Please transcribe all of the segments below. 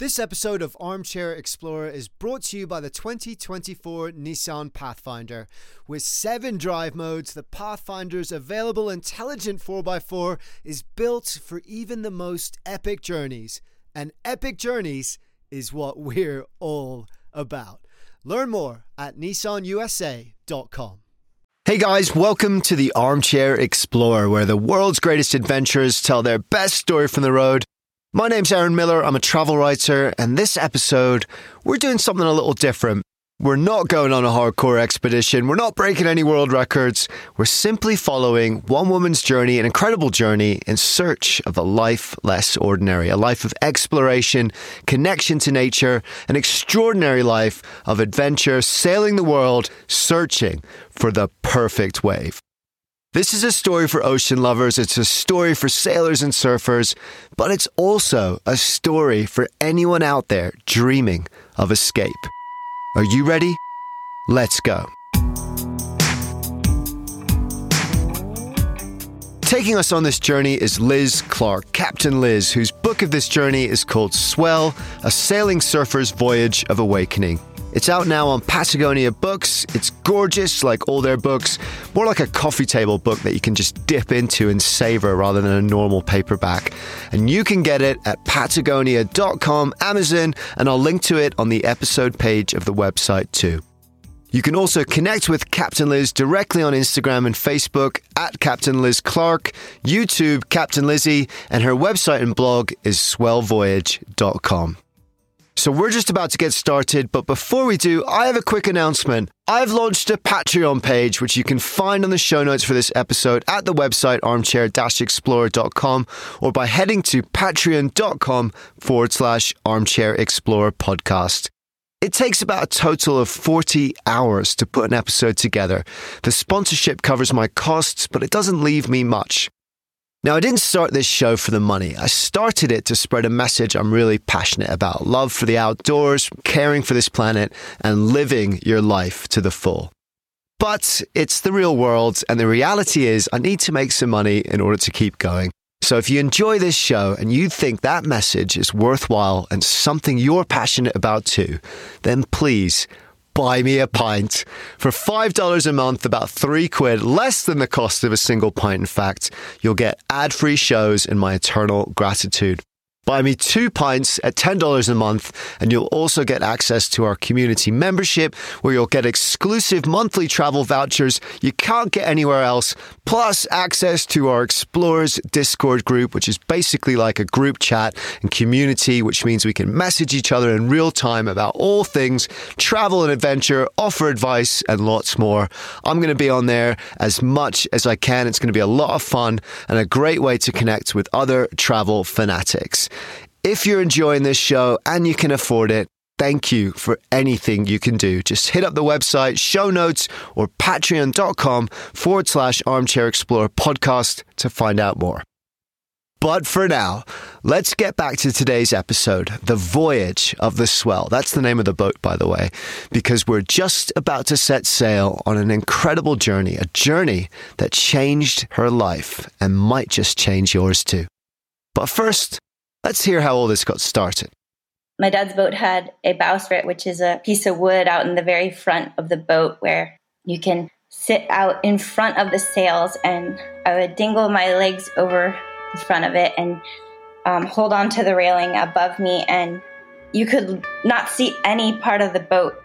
This episode of Armchair Explorer is brought to you by the 2024 Nissan Pathfinder. With seven drive modes, the Pathfinder's available intelligent 4x4 is built for even the most epic journeys. And epic journeys is what we're all about. Learn more at nissanusa.com. Hey guys, welcome to the Armchair Explorer, where the world's greatest adventurers tell their best story from the road my name's Aaron Miller. I'm a travel writer, and this episode, we're doing something a little different. We're not going on a hardcore expedition. We're not breaking any world records. We're simply following one woman's journey, an incredible journey in search of a life less ordinary, a life of exploration, connection to nature, an extraordinary life of adventure, sailing the world, searching for the perfect wave. This is a story for ocean lovers, it's a story for sailors and surfers, but it's also a story for anyone out there dreaming of escape. Are you ready? Let's go. Taking us on this journey is Liz Clark, Captain Liz, whose book of this journey is called Swell A Sailing Surfer's Voyage of Awakening. It's out now on Patagonia Books. It's gorgeous, like all their books. More like a coffee table book that you can just dip into and savor rather than a normal paperback. And you can get it at patagonia.com, Amazon, and I'll link to it on the episode page of the website too. You can also connect with Captain Liz directly on Instagram and Facebook at Captain Liz Clark, YouTube Captain Lizzie, and her website and blog is swellvoyage.com. So we're just about to get started, but before we do, I have a quick announcement. I've launched a Patreon page, which you can find on the show notes for this episode at the website armchair-explorer.com or by heading to patreon.com forward slash armchair explorer podcast. It takes about a total of 40 hours to put an episode together. The sponsorship covers my costs, but it doesn't leave me much. Now, I didn't start this show for the money. I started it to spread a message I'm really passionate about love for the outdoors, caring for this planet, and living your life to the full. But it's the real world, and the reality is I need to make some money in order to keep going. So if you enjoy this show and you think that message is worthwhile and something you're passionate about too, then please buy me a pint. For $5 a month, about three quid, less than the cost of a single pint, in fact, you'll get ad free shows and my eternal gratitude. Buy me two pints at $10 a month, and you'll also get access to our community membership where you'll get exclusive monthly travel vouchers you can't get anywhere else, plus access to our Explorers Discord group, which is basically like a group chat and community, which means we can message each other in real time about all things travel and adventure, offer advice, and lots more. I'm going to be on there as much as I can. It's going to be a lot of fun and a great way to connect with other travel fanatics. If you're enjoying this show and you can afford it, thank you for anything you can do. Just hit up the website, show notes, or patreon.com forward slash armchair explorer podcast to find out more. But for now, let's get back to today's episode The Voyage of the Swell. That's the name of the boat, by the way, because we're just about to set sail on an incredible journey, a journey that changed her life and might just change yours too. But first, Let's hear how all this got started. My dad's boat had a bowsprit, which is a piece of wood out in the very front of the boat where you can sit out in front of the sails. And I would dingle my legs over the front of it and um, hold on to the railing above me. And you could not see any part of the boat.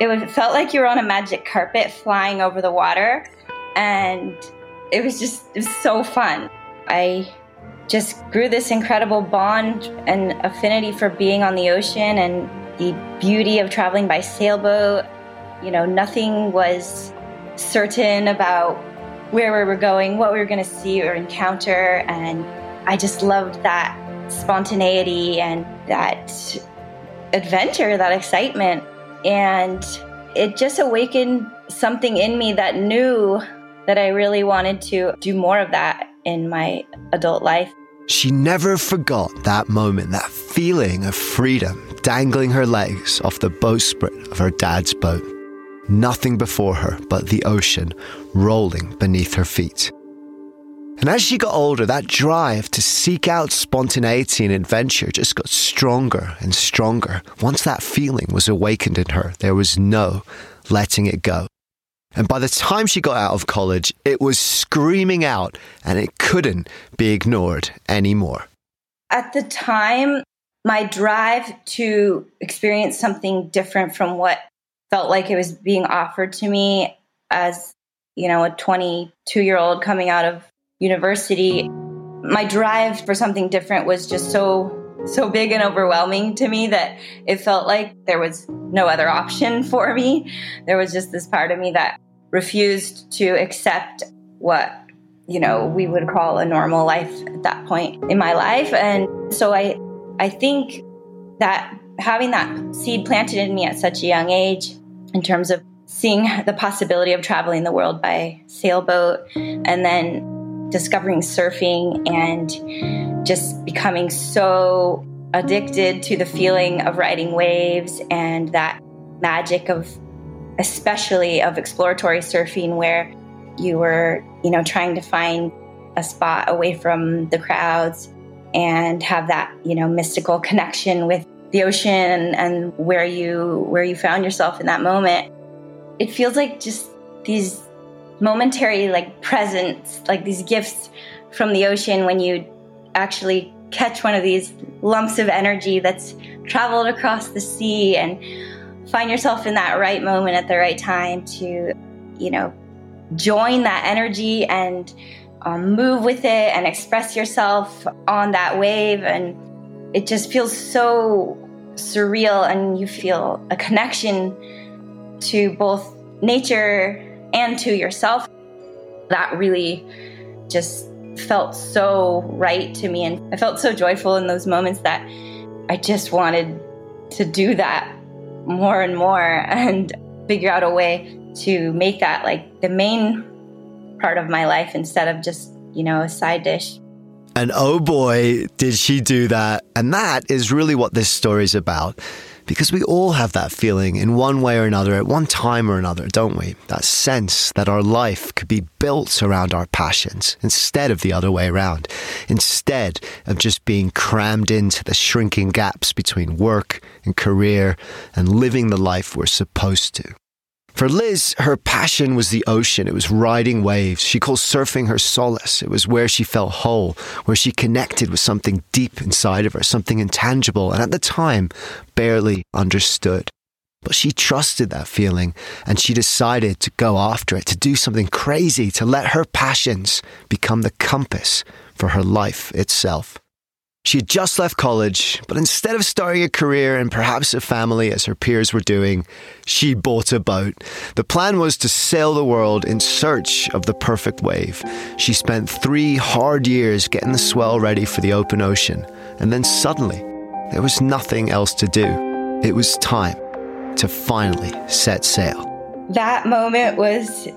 It felt like you were on a magic carpet flying over the water. And it was just it was so fun. I just grew this incredible bond and affinity for being on the ocean and the beauty of traveling by sailboat. You know, nothing was certain about where we were going, what we were going to see or encounter. And I just loved that spontaneity and that adventure, that excitement. And it just awakened something in me that knew that I really wanted to do more of that in my adult life. She never forgot that moment, that feeling of freedom dangling her legs off the bowsprit of her dad's boat. Nothing before her but the ocean rolling beneath her feet. And as she got older, that drive to seek out spontaneity and adventure just got stronger and stronger. Once that feeling was awakened in her, there was no letting it go. And by the time she got out of college, it was screaming out and it couldn't be ignored anymore. At the time, my drive to experience something different from what felt like it was being offered to me as, you know, a 22 year old coming out of university, my drive for something different was just so so big and overwhelming to me that it felt like there was no other option for me. There was just this part of me that refused to accept what you know we would call a normal life at that point in my life. And so i i think that having that seed planted in me at such a young age in terms of seeing the possibility of traveling the world by sailboat and then discovering surfing and just becoming so addicted to the feeling of riding waves and that magic of especially of exploratory surfing where you were you know trying to find a spot away from the crowds and have that you know mystical connection with the ocean and where you where you found yourself in that moment. It feels like just these momentary like presents, like these gifts from the ocean when you actually catch one of these lumps of energy that's traveled across the sea and find yourself in that right moment at the right time to, you know, join that energy and um, move with it and express yourself on that wave. And it just feels so surreal, and you feel a connection to both nature and to yourself. That really just felt so right to me. And I felt so joyful in those moments that I just wanted to do that more and more and figure out a way to make that like the main part of my life instead of just, you know, a side dish. And oh boy, did she do that. And that is really what this story is about. Because we all have that feeling in one way or another at one time or another, don't we? That sense that our life could be built around our passions instead of the other way around. Instead of just being crammed into the shrinking gaps between work and career and living the life we're supposed to. For Liz, her passion was the ocean. It was riding waves. She calls surfing her solace. It was where she felt whole, where she connected with something deep inside of her, something intangible, and at the time, barely understood. But she trusted that feeling and she decided to go after it, to do something crazy, to let her passions become the compass for her life itself. She had just left college, but instead of starting a career and perhaps a family as her peers were doing, she bought a boat. The plan was to sail the world in search of the perfect wave. She spent three hard years getting the swell ready for the open ocean, and then suddenly, there was nothing else to do. It was time to finally set sail. That moment was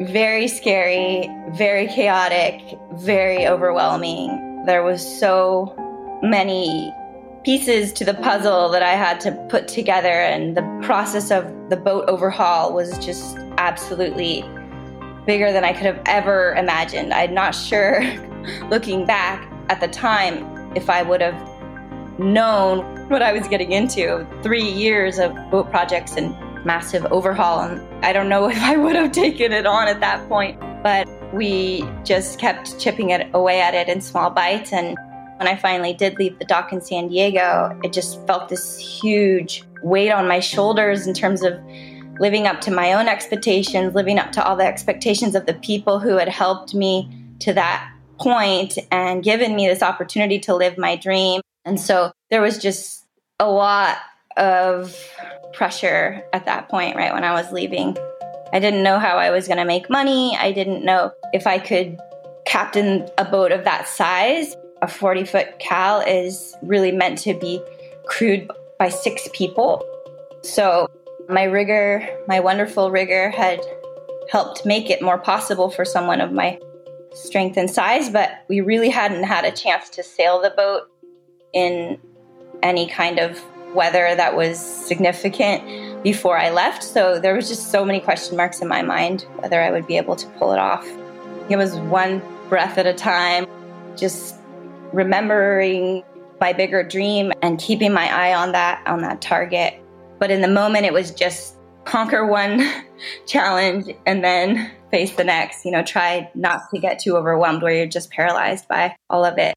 very scary, very chaotic, very overwhelming there was so many pieces to the puzzle that I had to put together, and the process of the boat overhaul was just absolutely bigger than I could have ever imagined. I'm not sure, looking back at the time, if I would have known what I was getting into. Three years of boat projects and massive overhaul, and I don't know if I would have taken it on at that point. But we just kept chipping it away at it in small bites. And when I finally did leave the dock in San Diego, it just felt this huge weight on my shoulders in terms of living up to my own expectations, living up to all the expectations of the people who had helped me to that point and given me this opportunity to live my dream. And so there was just a lot of pressure at that point, right when I was leaving. I didn't know how I was going to make money. I didn't know if I could captain a boat of that size. A 40 foot cal is really meant to be crewed by six people. So my rigger, my wonderful rigger, had helped make it more possible for someone of my strength and size, but we really hadn't had a chance to sail the boat in any kind of weather that was significant before I left. So there was just so many question marks in my mind whether I would be able to pull it off. It was one breath at a time, just remembering my bigger dream and keeping my eye on that on that target. But in the moment it was just conquer one challenge and then face the next. You know, try not to get too overwhelmed where you're just paralyzed by all of it.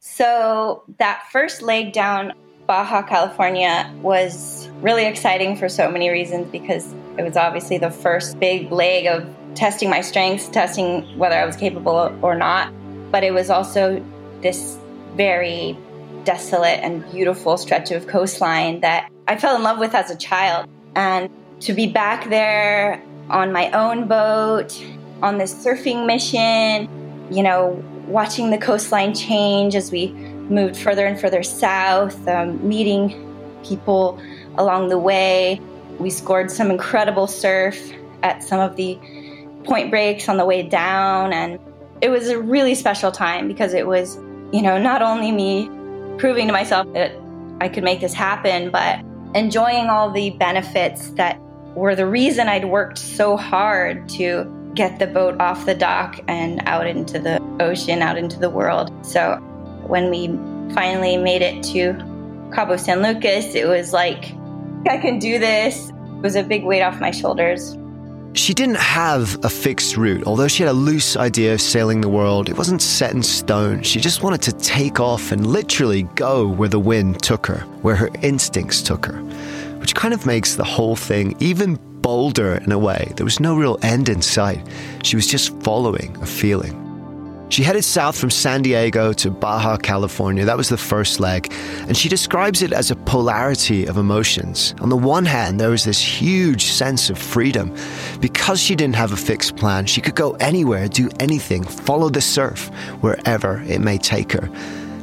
So that first leg down Baja California was really exciting for so many reasons because it was obviously the first big leg of testing my strengths, testing whether I was capable or not. But it was also this very desolate and beautiful stretch of coastline that I fell in love with as a child. And to be back there on my own boat, on this surfing mission, you know, watching the coastline change as we moved further and further south, um, meeting people along the way. We scored some incredible surf at some of the point breaks on the way down. And it was a really special time because it was, you know, not only me proving to myself that I could make this happen, but enjoying all the benefits that were the reason I'd worked so hard to get the boat off the dock and out into the ocean, out into the world. So when we finally made it to Cabo San Lucas, it was like, I can do this. It was a big weight off my shoulders. She didn't have a fixed route. Although she had a loose idea of sailing the world, it wasn't set in stone. She just wanted to take off and literally go where the wind took her, where her instincts took her, which kind of makes the whole thing even bolder in a way. There was no real end in sight. She was just following a feeling. She headed south from San Diego to Baja California. That was the first leg. And she describes it as a polarity of emotions. On the one hand, there was this huge sense of freedom. Because she didn't have a fixed plan, she could go anywhere, do anything, follow the surf, wherever it may take her.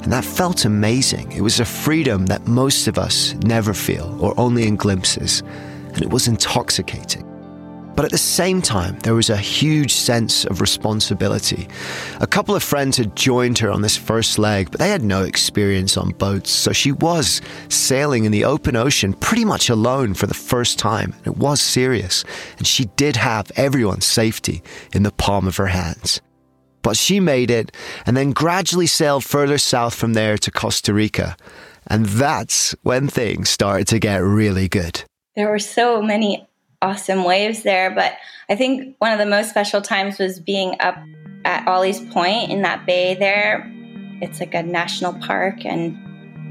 And that felt amazing. It was a freedom that most of us never feel, or only in glimpses. And it was intoxicating. But at the same time, there was a huge sense of responsibility. A couple of friends had joined her on this first leg, but they had no experience on boats, so she was sailing in the open ocean pretty much alone for the first time. It was serious, and she did have everyone's safety in the palm of her hands. But she made it and then gradually sailed further south from there to Costa Rica. And that's when things started to get really good. There were so many awesome waves there. But I think one of the most special times was being up at Ollie's Point in that bay there. It's like a national park, and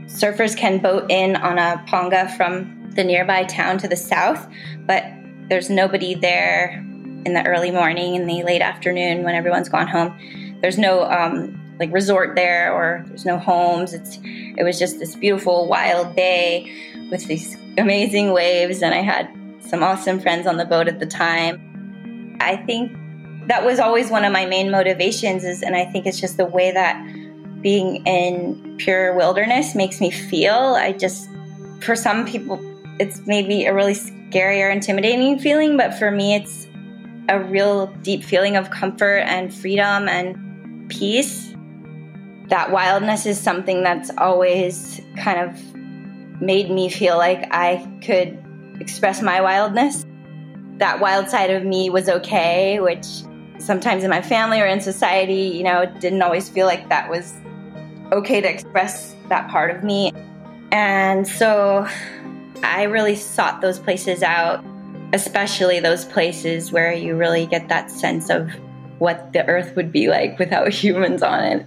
surfers can boat in on a ponga from the nearby town to the south, but there's nobody there in the early morning, in the late afternoon when everyone's gone home. There's no um, like resort there, or there's no homes. It's it was just this beautiful wild bay with these amazing waves, and I had some awesome friends on the boat at the time. I think that was always one of my main motivations is and I think it's just the way that being in pure wilderness makes me feel. I just for some people it's maybe a really scary or intimidating feeling, but for me it's a real deep feeling of comfort and freedom and peace. That wildness is something that's always kind of made me feel like I could express my wildness. That wild side of me was okay, which sometimes in my family or in society, you know, it didn't always feel like that was okay to express that part of me. And so I really sought those places out, especially those places where you really get that sense of what the earth would be like without humans on it.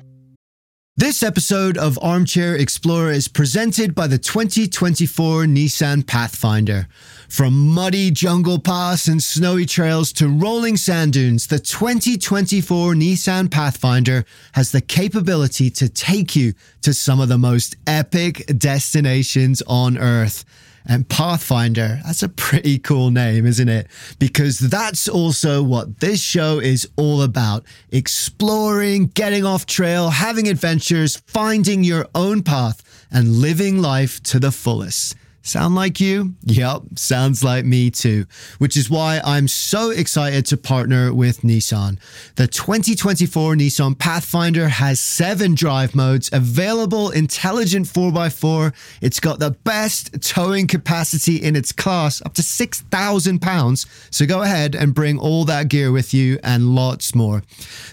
This episode of Armchair Explorer is presented by the 2024 Nissan Pathfinder. From muddy jungle paths and snowy trails to rolling sand dunes, the 2024 Nissan Pathfinder has the capability to take you to some of the most epic destinations on Earth. And Pathfinder, that's a pretty cool name, isn't it? Because that's also what this show is all about exploring, getting off trail, having adventures, finding your own path, and living life to the fullest. Sound like you? Yep, sounds like me too. Which is why I'm so excited to partner with Nissan. The 2024 Nissan Pathfinder has seven drive modes, available intelligent 4x4. It's got the best towing capacity in its class, up to 6,000 pounds. So go ahead and bring all that gear with you and lots more.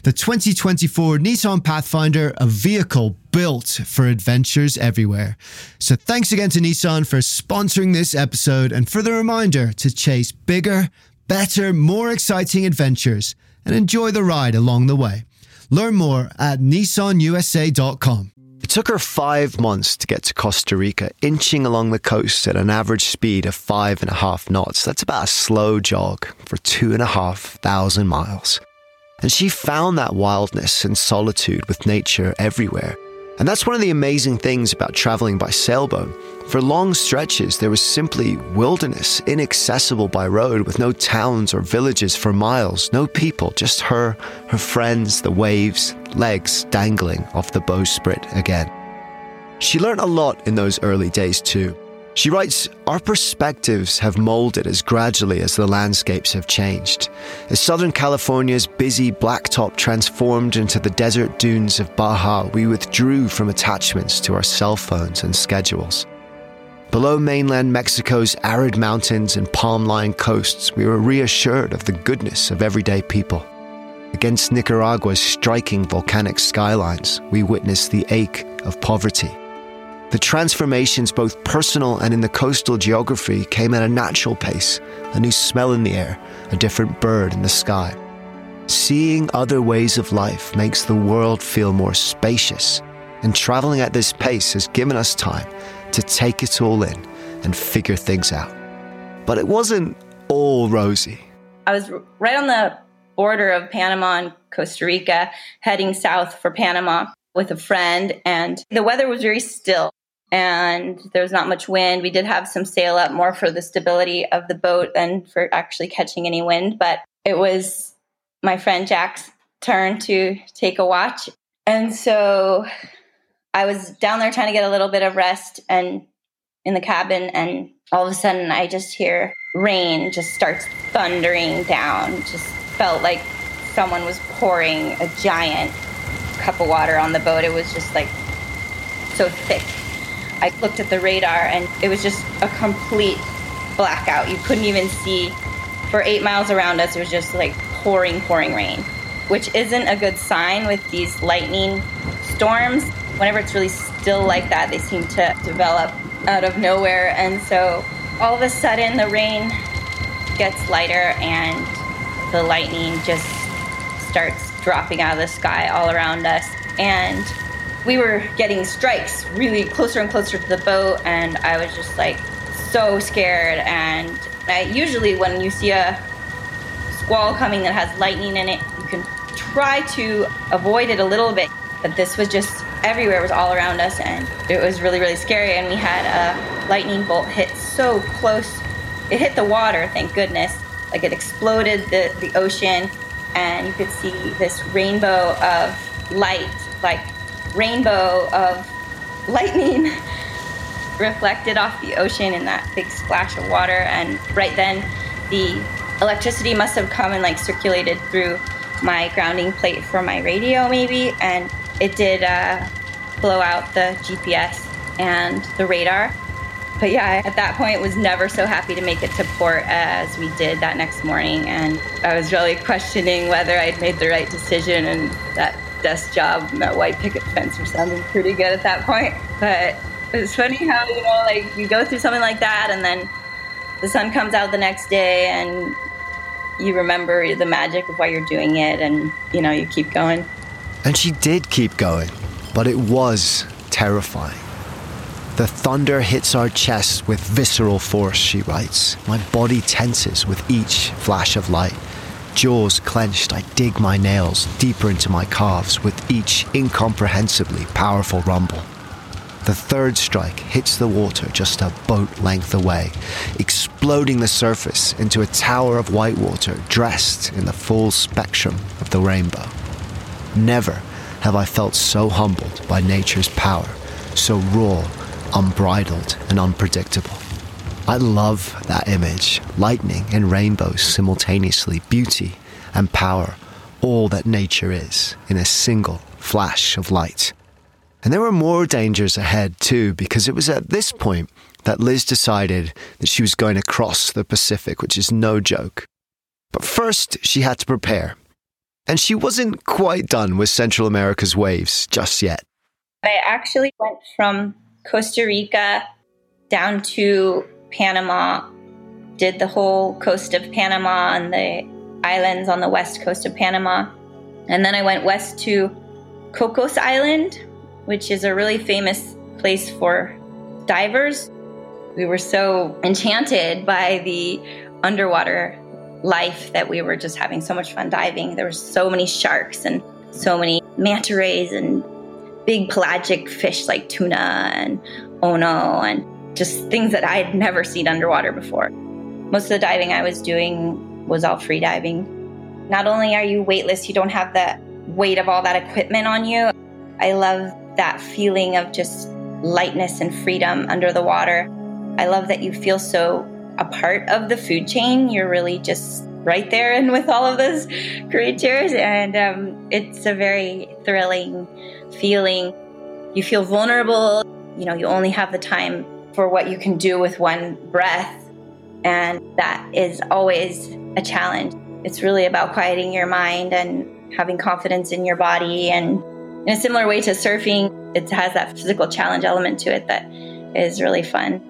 The 2024 Nissan Pathfinder, a vehicle built for adventures everywhere. So thanks again to Nissan for sponsoring this episode and for the reminder to chase bigger, better, more exciting adventures and enjoy the ride along the way. Learn more at nissanusa.com. It took her five months to get to Costa Rica, inching along the coast at an average speed of five and a half knots. That's about a slow jog for two and a half thousand miles. And she found that wildness and solitude with nature everywhere. And that's one of the amazing things about traveling by sailboat. For long stretches, there was simply wilderness, inaccessible by road, with no towns or villages for miles, no people, just her, her friends, the waves, legs dangling off the bowsprit again. She learned a lot in those early days, too. She writes, Our perspectives have molded as gradually as the landscapes have changed. As Southern California's busy blacktop transformed into the desert dunes of Baja, we withdrew from attachments to our cell phones and schedules. Below mainland Mexico's arid mountains and palm lined coasts, we were reassured of the goodness of everyday people. Against Nicaragua's striking volcanic skylines, we witnessed the ache of poverty. The transformations, both personal and in the coastal geography, came at a natural pace a new smell in the air, a different bird in the sky. Seeing other ways of life makes the world feel more spacious, and traveling at this pace has given us time to take it all in and figure things out. But it wasn't all rosy. I was right on the border of Panama and Costa Rica, heading south for Panama with a friend, and the weather was very still and there was not much wind. We did have some sail up more for the stability of the boat than for actually catching any wind, but it was my friend Jack's turn to take a watch. And so I was down there trying to get a little bit of rest and in the cabin and all of a sudden I just hear rain just starts thundering down. Just felt like someone was pouring a giant cup of water on the boat. It was just like so thick I looked at the radar and it was just a complete blackout. You couldn't even see for eight miles around us. It was just like pouring, pouring rain, which isn't a good sign with these lightning storms. Whenever it's really still like that, they seem to develop out of nowhere. And so all of a sudden, the rain gets lighter and the lightning just starts dropping out of the sky all around us. And we were getting strikes really closer and closer to the boat, and I was just like so scared. And I, usually, when you see a squall coming that has lightning in it, you can try to avoid it a little bit. But this was just everywhere, it was all around us, and it was really, really scary. And we had a lightning bolt hit so close. It hit the water, thank goodness. Like it exploded the, the ocean, and you could see this rainbow of light, like rainbow of lightning reflected off the ocean in that big splash of water. And right then, the electricity must have come and like circulated through my grounding plate for my radio, maybe, and it did uh, blow out the GPS and the radar. But yeah, at that point, was never so happy to make it to port as we did that next morning, and I was really questioning whether I'd made the right decision and that desk job and that white picket fence were sounding pretty good at that point. But it's funny how, you know, like you go through something like that and then the sun comes out the next day and you remember the magic of why you're doing it and, you know, you keep going. And she did keep going, but it was terrifying. The thunder hits our chests with visceral force, she writes. My body tenses with each flash of light. Jaws clenched, I dig my nails deeper into my calves with each incomprehensibly powerful rumble. The third strike hits the water just a boat length away, exploding the surface into a tower of white water dressed in the full spectrum of the rainbow. Never have I felt so humbled by nature's power, so raw, unbridled, and unpredictable. I love that image lightning and rainbows simultaneously, beauty and power, all that nature is in a single flash of light. And there were more dangers ahead too, because it was at this point that Liz decided that she was going to cross the Pacific, which is no joke. But first, she had to prepare. And she wasn't quite done with Central America's waves just yet. I actually went from Costa Rica down to Panama, did the whole coast of Panama and the islands on the west coast of Panama. And then I went west to Cocos Island, which is a really famous place for divers. We were so enchanted by the underwater life that we were just having so much fun diving. There were so many sharks and so many manta rays and big pelagic fish like tuna and ono and just things that I had never seen underwater before. Most of the diving I was doing was all free diving. Not only are you weightless, you don't have the weight of all that equipment on you. I love that feeling of just lightness and freedom under the water. I love that you feel so a part of the food chain. You're really just right there and with all of those creatures, and um, it's a very thrilling feeling. You feel vulnerable. You know, you only have the time for what you can do with one breath. And that is always a challenge. It's really about quieting your mind and having confidence in your body. And in a similar way to surfing, it has that physical challenge element to it that is really fun.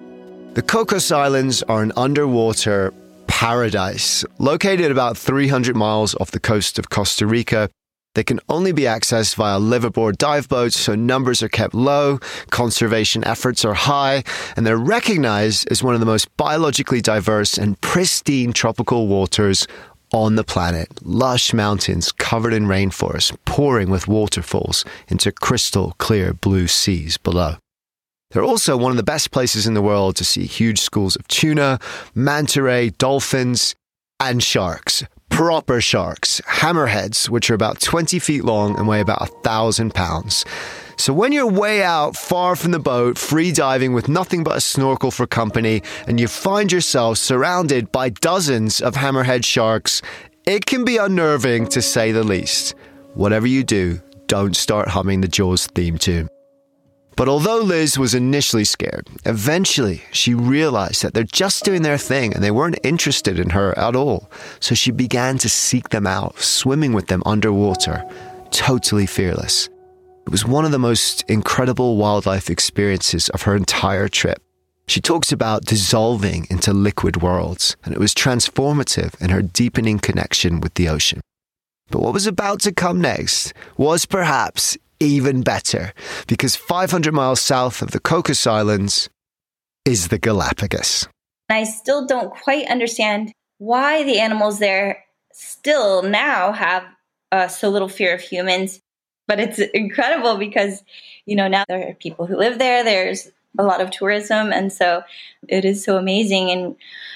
The Cocos Islands are an underwater paradise located about 300 miles off the coast of Costa Rica they can only be accessed via liveaboard dive boats, so numbers are kept low, conservation efforts are high, and they're recognized as one of the most biologically diverse and pristine tropical waters on the planet. Lush mountains covered in rainforest, pouring with waterfalls into crystal clear blue seas below. They're also one of the best places in the world to see huge schools of tuna, manta ray, dolphins, and sharks proper sharks, hammerheads, which are about 20 feet long and weigh about a thousand pounds. So when you're way out, far from the boat, free diving with nothing but a snorkel for company, and you find yourself surrounded by dozens of hammerhead sharks, it can be unnerving to say the least. Whatever you do, don't start humming the Jaws theme tune. But although Liz was initially scared, eventually she realized that they're just doing their thing and they weren't interested in her at all. So she began to seek them out, swimming with them underwater, totally fearless. It was one of the most incredible wildlife experiences of her entire trip. She talks about dissolving into liquid worlds, and it was transformative in her deepening connection with the ocean. But what was about to come next was perhaps even better because 500 miles south of the Cocos Islands is the Galapagos. I still don't quite understand why the animals there still now have uh, so little fear of humans. But it's incredible because, you know, now there are people who live there. There's a lot of tourism. And so it is so amazing. And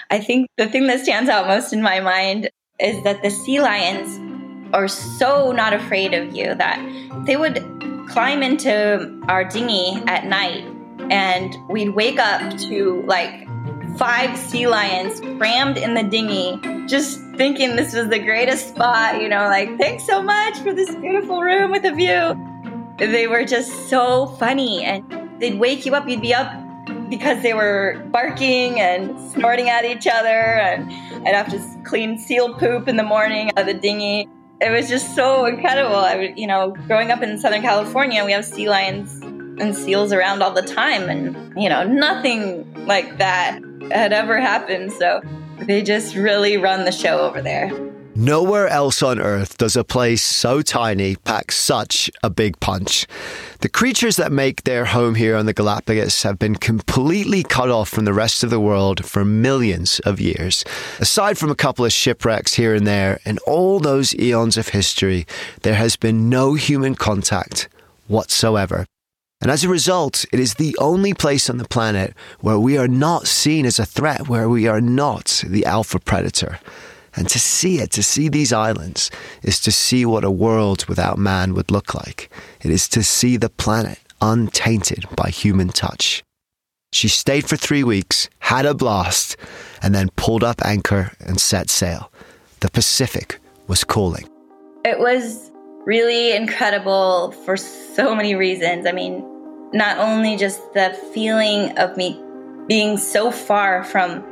I think the thing that stands out most in my mind is that the sea lions are so not afraid of you that they would climb into our dinghy at night and we'd wake up to like five sea lions crammed in the dinghy, just thinking this was the greatest spot, you know, like, thanks so much for this beautiful room with a view. They were just so funny and they'd wake you up, you'd be up because they were barking and snorting at each other, and I'd have to clean seal poop in the morning out of the dinghy it was just so incredible. I, you know, growing up in Southern California, we have sea lions and seals around all the time, and you know, nothing like that had ever happened. So they just really run the show over there. Nowhere else on Earth does a place so tiny pack such a big punch. The creatures that make their home here on the Galapagos have been completely cut off from the rest of the world for millions of years. Aside from a couple of shipwrecks here and there, in all those eons of history, there has been no human contact whatsoever. And as a result, it is the only place on the planet where we are not seen as a threat, where we are not the alpha predator. And to see it, to see these islands, is to see what a world without man would look like. It is to see the planet untainted by human touch. She stayed for three weeks, had a blast, and then pulled up anchor and set sail. The Pacific was calling. It was really incredible for so many reasons. I mean, not only just the feeling of me being so far from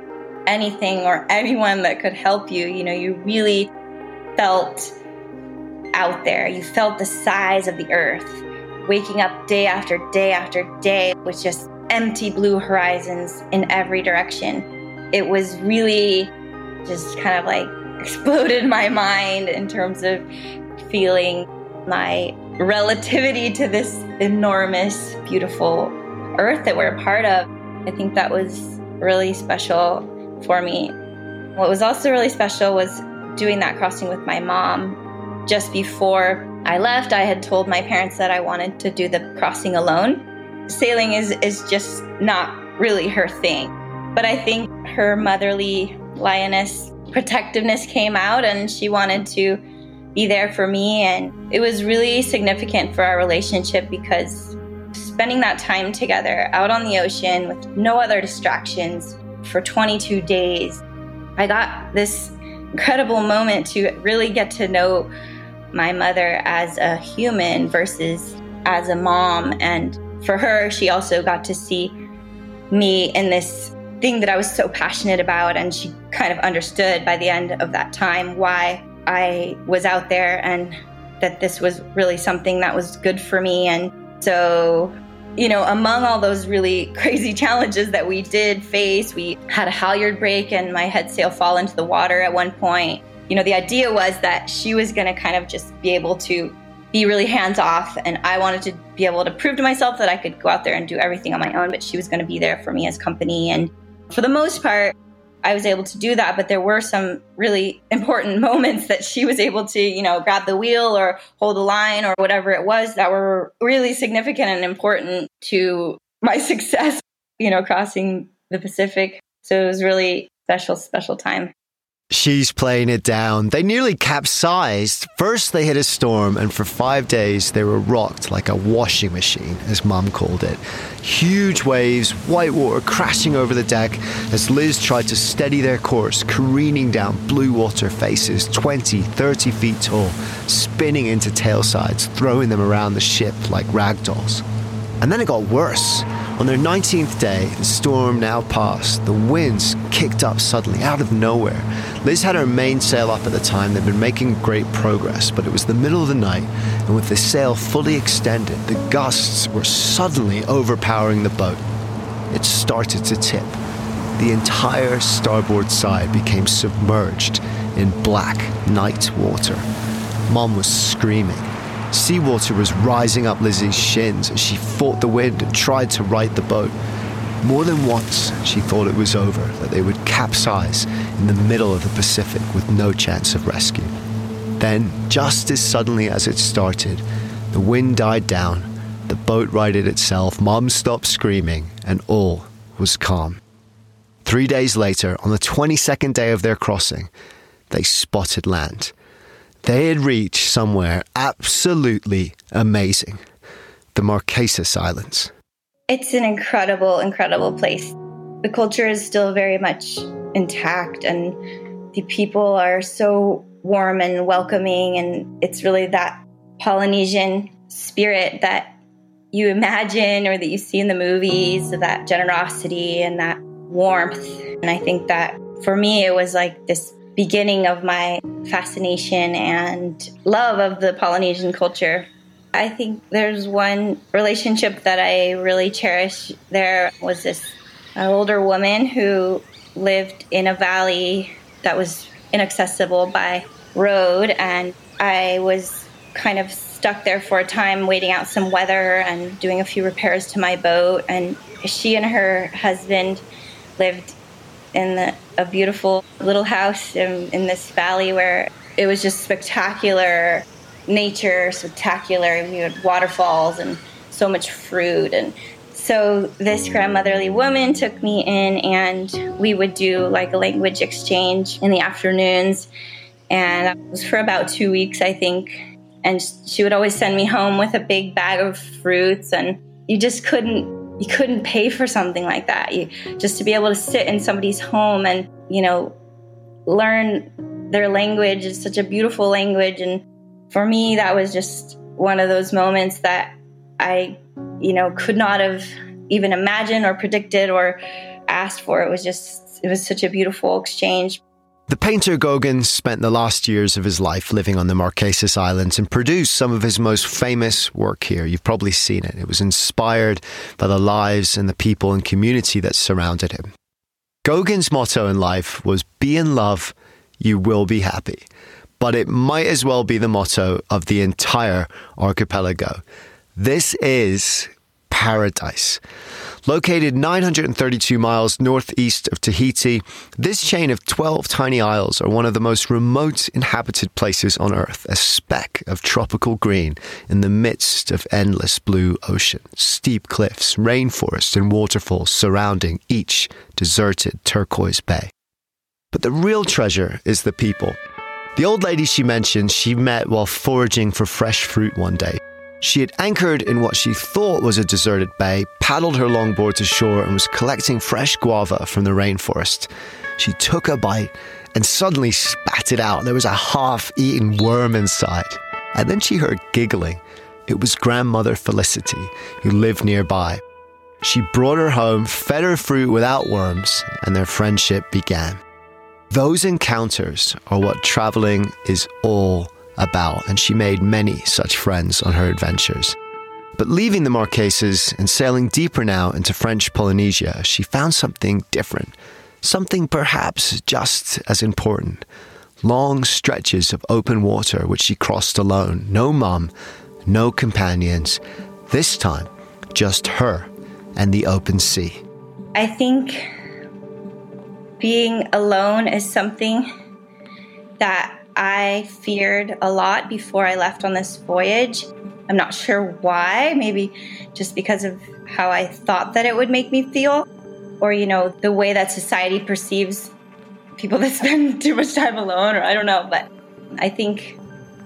anything or anyone that could help you, you know, you really felt out there. You felt the size of the earth. Waking up day after day after day with just empty blue horizons in every direction. It was really just kind of like exploded my mind in terms of feeling my relativity to this enormous, beautiful earth that we're a part of. I think that was really special for me. What was also really special was doing that crossing with my mom. Just before I left, I had told my parents that I wanted to do the crossing alone sailing is is just not really her thing. But I think her motherly lioness protectiveness came out and she wanted to be there for me and it was really significant for our relationship because spending that time together out on the ocean with no other distractions for 22 days I got this incredible moment to really get to know my mother as a human versus as a mom and for her, she also got to see me in this thing that I was so passionate about. And she kind of understood by the end of that time why I was out there and that this was really something that was good for me. And so, you know, among all those really crazy challenges that we did face, we had a halyard break and my head sail fall into the water at one point. You know, the idea was that she was going to kind of just be able to be really hands off. And I wanted to be able to prove to myself that I could go out there and do everything on my own, but she was going to be there for me as company. And for the most part, I was able to do that, but there were some really important moments that she was able to, you know, grab the wheel or hold the line or whatever it was that were really significant and important to my success, you know, crossing the Pacific. So it was really special, special time. She's playing it down. They nearly capsized. First, they hit a storm, and for five days, they were rocked like a washing machine, as Mum called it. Huge waves, white water crashing over the deck as Liz tried to steady their course, careening down blue water faces 20, 30 feet tall, spinning into tailsides, throwing them around the ship like rag dolls. And then it got worse. On their 19th day, the storm now passed. The winds kicked up suddenly out of nowhere. Liz had her mainsail up at the time. They'd been making great progress, but it was the middle of the night, and with the sail fully extended, the gusts were suddenly overpowering the boat. It started to tip. The entire starboard side became submerged in black night water. Mom was screaming. Seawater was rising up Lizzie's shins as she fought the wind and tried to right the boat. More than once, she thought it was over, that they would capsize in the middle of the Pacific with no chance of rescue. Then, just as suddenly as it started, the wind died down, the boat righted itself, Mom stopped screaming, and all was calm. Three days later, on the 22nd day of their crossing, they spotted land they had reached somewhere absolutely amazing the Marquesas Islands. It's an incredible, incredible place. The culture is still very much intact, and the people are so warm and welcoming. And it's really that Polynesian spirit that you imagine or that you see in the movies, that generosity and that warmth. And I think that for me, it was like this beginning of my fascination and love of the Polynesian culture. I think there's one relationship that I really cherish. There was this older woman who lived in a valley that was inaccessible by road, and I was kind of stuck there for a time waiting out some weather and doing a few repairs to my boat. And she and her husband lived in the, a beautiful little house in, in this valley where it was just spectacular nature, spectacular. We had waterfalls and so much fruit. And so this grandmotherly woman took me in, and we would do like a language exchange in the afternoons. And it was for about two weeks, I think. And she would always send me home with a big bag of fruits, and you just couldn't you couldn't pay for something like that. You just to be able to sit in somebody's home and, you know, learn their language is such a beautiful language and for me that was just one of those moments that I, you know, could not have even imagined or predicted or asked for. It was just it was such a beautiful exchange. The painter Gauguin spent the last years of his life living on the Marquesas Islands and produced some of his most famous work here. You've probably seen it. It was inspired by the lives and the people and community that surrounded him. Gauguin's motto in life was be in love, you will be happy. But it might as well be the motto of the entire archipelago. This is paradise. Located 932 miles northeast of Tahiti, this chain of 12 tiny isles are one of the most remote inhabited places on Earth, a speck of tropical green in the midst of endless blue ocean, steep cliffs, rainforests, and waterfalls surrounding each deserted turquoise bay. But the real treasure is the people. The old lady she mentioned she met while foraging for fresh fruit one day. She had anchored in what she thought was a deserted bay, paddled her longboard to shore, and was collecting fresh guava from the rainforest. She took a bite and suddenly spat it out. There was a half eaten worm inside. And then she heard giggling. It was grandmother Felicity, who lived nearby. She brought her home, fed her fruit without worms, and their friendship began. Those encounters are what traveling is all about, and she made many such friends on her adventures. But leaving the Marquesas and sailing deeper now into French Polynesia, she found something different, something perhaps just as important. Long stretches of open water which she crossed alone, no mum, no companions, this time just her and the open sea. I think being alone is something that I feared a lot before I left on this voyage. I'm not sure why, maybe just because of how I thought that it would make me feel, or, you know, the way that society perceives people that spend too much time alone, or I don't know. But I think,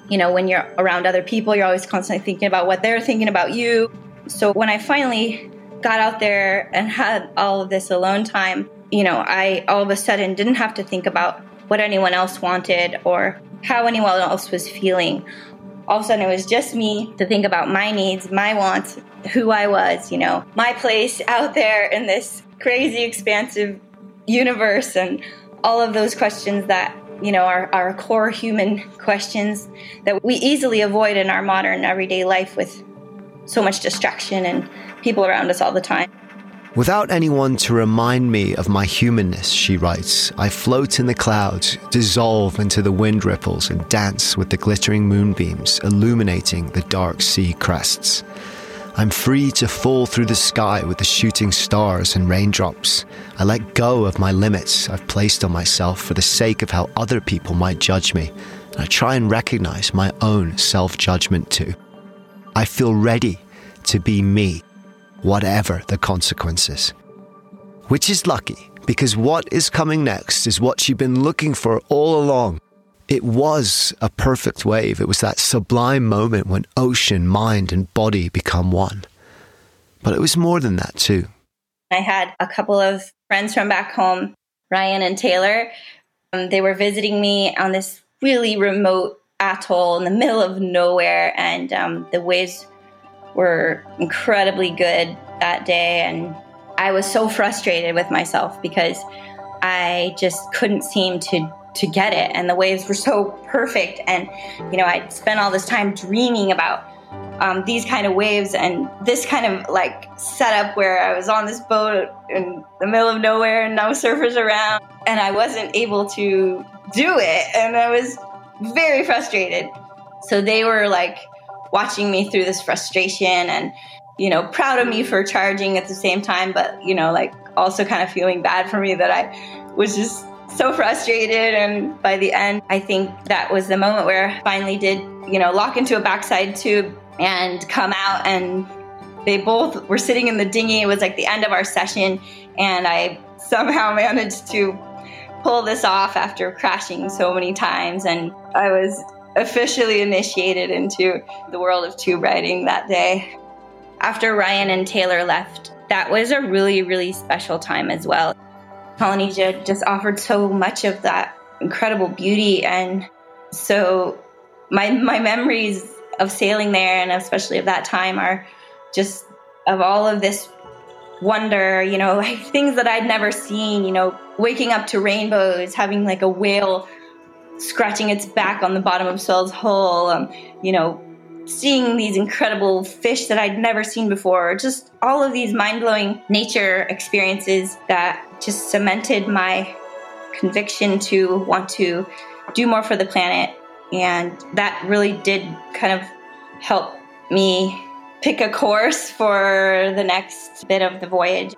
you know, when you're around other people, you're always constantly thinking about what they're thinking about you. So when I finally got out there and had all of this alone time, you know, I all of a sudden didn't have to think about what anyone else wanted or how anyone else was feeling. All of a sudden, it was just me to think about my needs, my wants, who I was, you know, my place out there in this crazy, expansive universe, and all of those questions that, you know, are our core human questions that we easily avoid in our modern everyday life with so much distraction and people around us all the time. Without anyone to remind me of my humanness, she writes, I float in the clouds, dissolve into the wind ripples, and dance with the glittering moonbeams illuminating the dark sea crests. I'm free to fall through the sky with the shooting stars and raindrops. I let go of my limits I've placed on myself for the sake of how other people might judge me. And I try and recognize my own self judgment too. I feel ready to be me whatever the consequences. Which is lucky, because what is coming next is what she'd been looking for all along. It was a perfect wave. It was that sublime moment when ocean, mind, and body become one. But it was more than that, too. I had a couple of friends from back home, Ryan and Taylor. Um, they were visiting me on this really remote atoll in the middle of nowhere, and um, the waves were incredibly good that day. And I was so frustrated with myself because I just couldn't seem to to get it. And the waves were so perfect. And you know i spent all this time dreaming about um, these kind of waves and this kind of like setup where i was on this boat in the middle of nowhere and no surfers around. And i wasn't able to do it. And i was very frustrated. So they were like watching me through this frustration and you know proud of me for charging at the same time but you know like also kind of feeling bad for me that i was just so frustrated. And by the end i think that was the moment where i finally did you know lock into a backside tube and come out. And they both were sitting in the dinghy. It was like the end of our session. And i somehow managed to pull this off after crashing so many times. And i was officially initiated into the world of tube riding that day. After Ryan and Taylor left that was a really, really special time as well. Polynesia just offered so much of that incredible beauty. And so my, my memories of sailing there and especially of that time are just of all of this wonder, you know, like things that I'd never seen, you know, waking up to rainbows, having like a whale scratching its back on the bottom of Swell's Hull, um, you know, seeing these incredible fish that I'd never seen before, just all of these mind blowing nature experiences that just cemented my conviction to want to do more for the planet. And that really did kind of help me pick a course for the next bit of the voyage.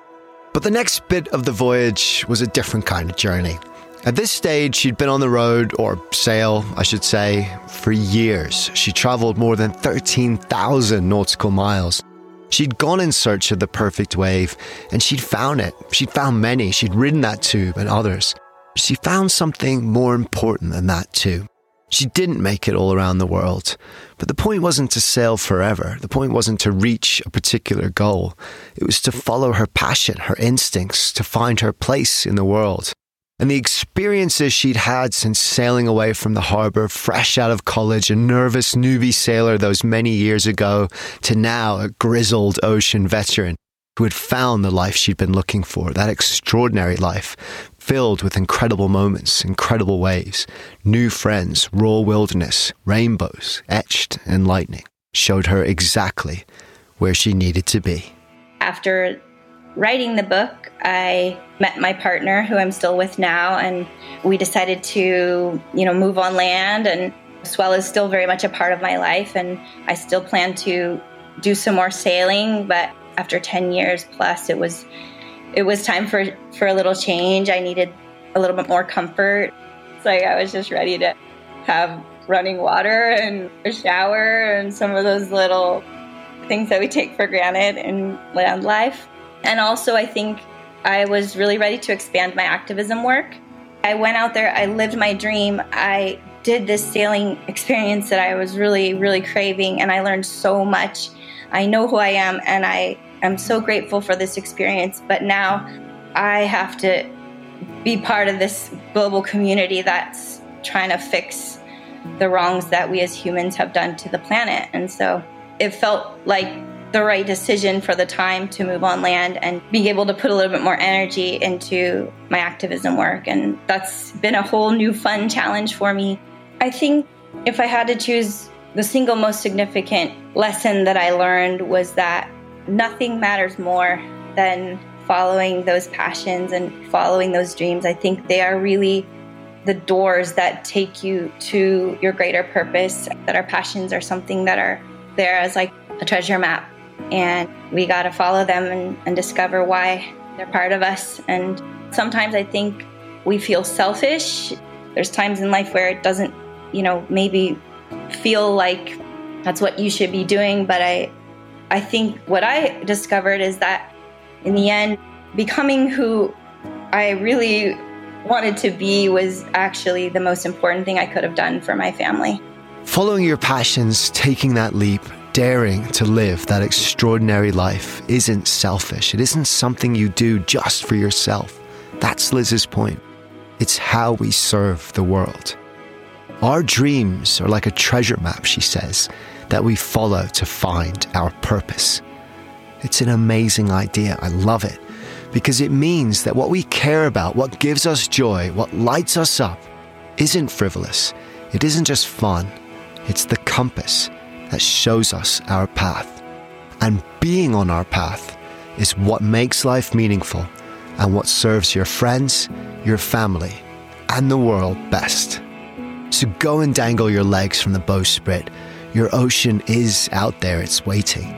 But the next bit of the voyage was a different kind of journey. At this stage, she'd been on the road, or sail, I should say, for years. She travelled more than 13,000 nautical miles. She'd gone in search of the perfect wave, and she'd found it. She'd found many. She'd ridden that tube and others. She found something more important than that, too. She didn't make it all around the world. But the point wasn't to sail forever. The point wasn't to reach a particular goal. It was to follow her passion, her instincts, to find her place in the world. And the experiences she'd had since sailing away from the harbour, fresh out of college, a nervous newbie sailor those many years ago, to now a grizzled ocean veteran who had found the life she'd been looking for, that extraordinary life, filled with incredible moments, incredible waves, new friends, raw wilderness, rainbows, etched in lightning, showed her exactly where she needed to be. After writing the book, I met my partner, who I'm still with now, and we decided to, you know, move on land. And Swell is still very much a part of my life, and I still plan to do some more sailing. But after 10 years plus, it was it was time for for a little change. I needed a little bit more comfort. So I was just ready to have running water and a shower and some of those little things that we take for granted in land life. And also, I think I was really ready to expand my activism work. I went out there, I lived my dream. I did this sailing experience that I was really, really craving, and I learned so much. I know who I am, and I I'm so grateful for this experience, but now I have to be part of this global community that's trying to fix the wrongs that we as humans have done to the planet. And so it felt like the right decision for the time to move on land and be able to put a little bit more energy into my activism work. And that's been a whole new fun challenge for me. I think if I had to choose the single most significant lesson that I learned was that nothing matters more than following those passions and following those dreams. I think they are really the doors that take you to your greater purpose, that our passions are something that are there as like a treasure map. And we got to follow them and, and discover why they're part of us. And sometimes I think we feel selfish. There's times in life where it doesn't, you know, maybe feel like that's what you should be doing. But I, I think what I discovered is that in the end, becoming who I really wanted to be was actually the most important thing I could have done for my family. Following your passions, taking that leap, daring to live that extraordinary life isn't selfish. It isn't something you do just for yourself. That's Liz's point. It's how we serve the world. Our dreams are like a treasure map, she says that we follow to find our purpose. It's an amazing idea. I love it because it means that what we care about, what gives us joy, what lights us up, isn't frivolous. It isn't just fun. It's the compass that shows us our path. And being on our path is what makes life meaningful and what serves your friends, your family, and the world best. So go and dangle your legs from the bowsprit your ocean is out there, it's waiting.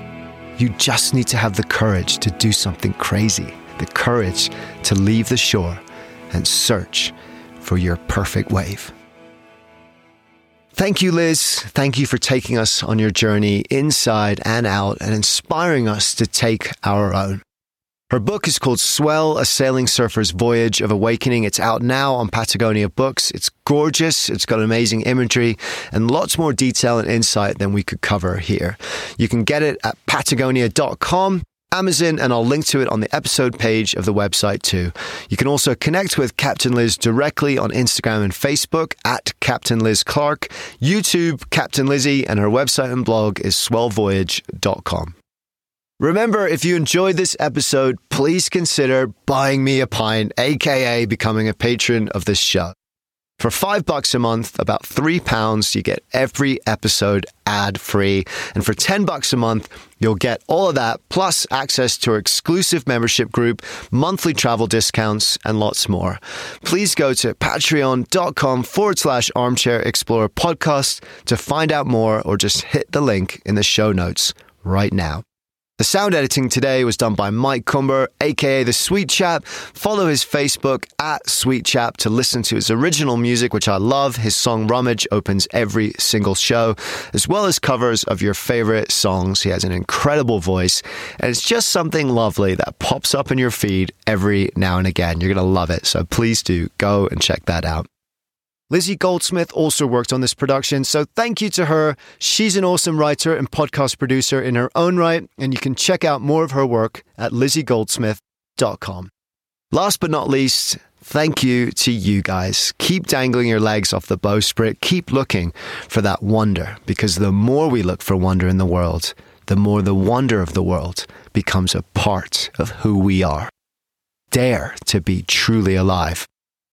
You just need to have the courage to do something crazy, the courage to leave the shore and search for your perfect wave. Thank you, Liz. Thank you for taking us on your journey inside and out and inspiring us to take our own. Her book is called Swell, A Sailing Surfer's Voyage of Awakening. It's out now on Patagonia Books. It's gorgeous. It's got amazing imagery and lots more detail and insight than we could cover here. You can get it at patagonia.com. Amazon, and I'll link to it on the episode page of the website too. You can also connect with Captain Liz directly on Instagram and Facebook at Captain Liz Clark, YouTube Captain Lizzie, and her website and blog is swellvoyage.com. Remember, if you enjoyed this episode, please consider buying me a pint, aka becoming a patron of this show. For five bucks a month, about three pounds, you get every episode ad free. And for 10 bucks a month, you'll get all of that, plus access to our exclusive membership group, monthly travel discounts, and lots more. Please go to patreon.com forward slash armchair explorer podcast to find out more or just hit the link in the show notes right now. The sound editing today was done by Mike Cumber, aka The Sweet Chap. Follow his Facebook at Sweet Chap to listen to his original music, which I love. His song Rummage opens every single show, as well as covers of your favorite songs. He has an incredible voice, and it's just something lovely that pops up in your feed every now and again. You're going to love it. So please do go and check that out. Lizzie Goldsmith also worked on this production, so thank you to her. She's an awesome writer and podcast producer in her own right, and you can check out more of her work at lizziegoldsmith.com. Last but not least, thank you to you guys. Keep dangling your legs off the bowsprit. Keep looking for that wonder, because the more we look for wonder in the world, the more the wonder of the world becomes a part of who we are. Dare to be truly alive.